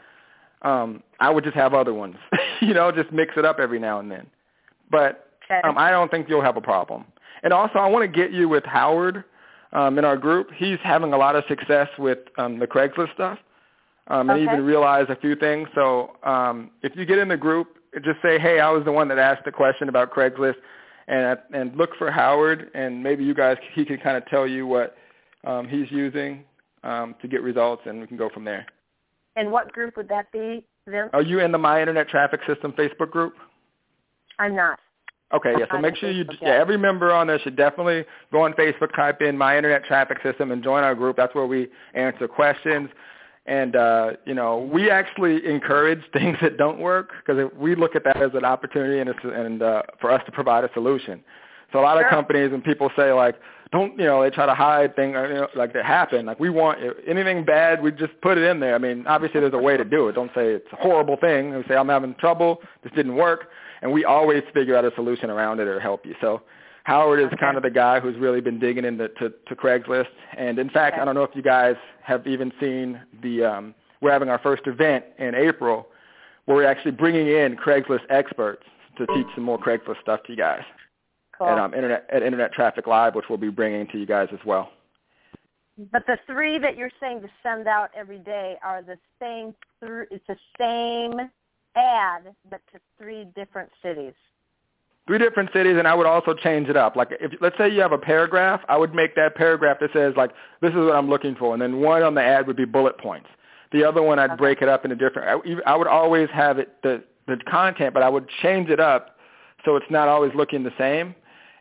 um, I would just have other ones. you know, just mix it up every now and then. But um, I don't think you'll have a problem. And also, I want to get you with Howard um, in our group. He's having a lot of success with um, the Craigslist stuff, um, and Okay. even realized a few things. So um, if you get in the group, just say, "Hey, I was the one that asked the question about Craigslist," and and look for Howard, and maybe you guys he can kind of tell you what um, he's using um, to get results, and we can go from there. And what group would that be, Vince? Are you in the My Internet Traffic System Facebook group? I'm not. Okay, yeah. So make sure you, yeah, every member on there should definitely go on Facebook, type in My Internet Traffic System, and join our group. That's where we answer questions. And uh, you know, we actually encourage things that don't work because we look at that as an opportunity and, it's, and uh, for us to provide a solution. So a lot of companies and people say like, don't you know? They try to hide things you know, like that happen. Like we want anything bad, we just put it in there. I mean, obviously there's a way to do it. Don't say it's a horrible thing. We say I'm having trouble. This didn't work, and we always figure out a solution around it or help you. So Howard is Okay. kind of the guy who's really been digging into to, to Craigslist. And in fact, Okay. I don't know if you guys have even seen the. Um, we're having our first event in April where we're actually bringing in Craigslist experts to teach some more Craigslist stuff to you guys Cool. at um, internet at Internet Traffic Live, which we'll be bringing to you guys as well. But the three that you're saying to send out every day are the same. Th- it's the same ad, but to three different cities. Three different cities, and I would also change it up. Like, if let's say you have a paragraph, I would make that paragraph that says like, "This is what I'm looking for," and then one on the ad would be bullet points. The other one, I'd Okay. break it up into different. I, I would always have it the the content, but I would change it up so it's not always looking the same.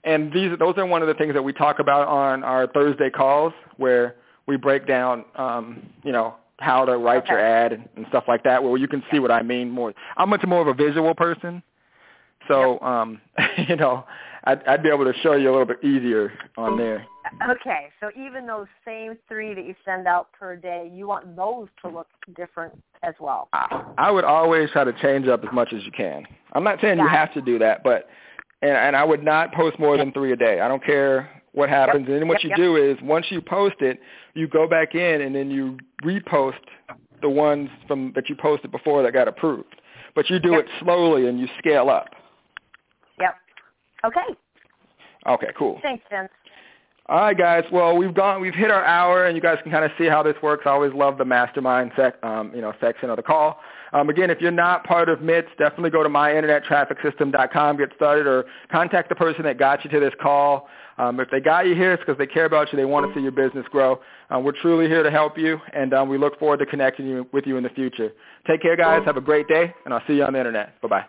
And these those are one of the things that we talk about on our Thursday calls, where we break down, um, you know, how to write your ad and, and stuff like that, where you can see what I mean more. I'm much more of a visual person. So, um, you know, I'd, I'd be able to show you a little bit easier on there. Okay, so even those same three that you send out per day, you want those to look different as well. I, I would always try to change up as much as you can. I'm not saying Got you it. have to do that, but and, and I would not post more than three a day. I don't care what happens. And then what Yep, you yep. do is once you post it, you go back in and then you repost the ones from that you posted before that got approved. But you do Yep. it slowly and you scale up. Yep. Okay. Okay, cool. Thanks, Vince. All right, guys. Well, we've gone, we've hit our hour, and you guys can kind of see how this works. I always love the mastermind sec, um, you know, section of the call. Um, again, if you're not part of MITS, definitely go to myinternettrafficsystem.com, get started, or contact the person that got you to this call. Um, if they got you here, it's because they care about you. They want to see your business grow. Um, we're truly here to help you, and um, we look forward to connecting you, with you in the future. Take care, guys. Have a great day, and I'll see you on the internet. Bye-bye.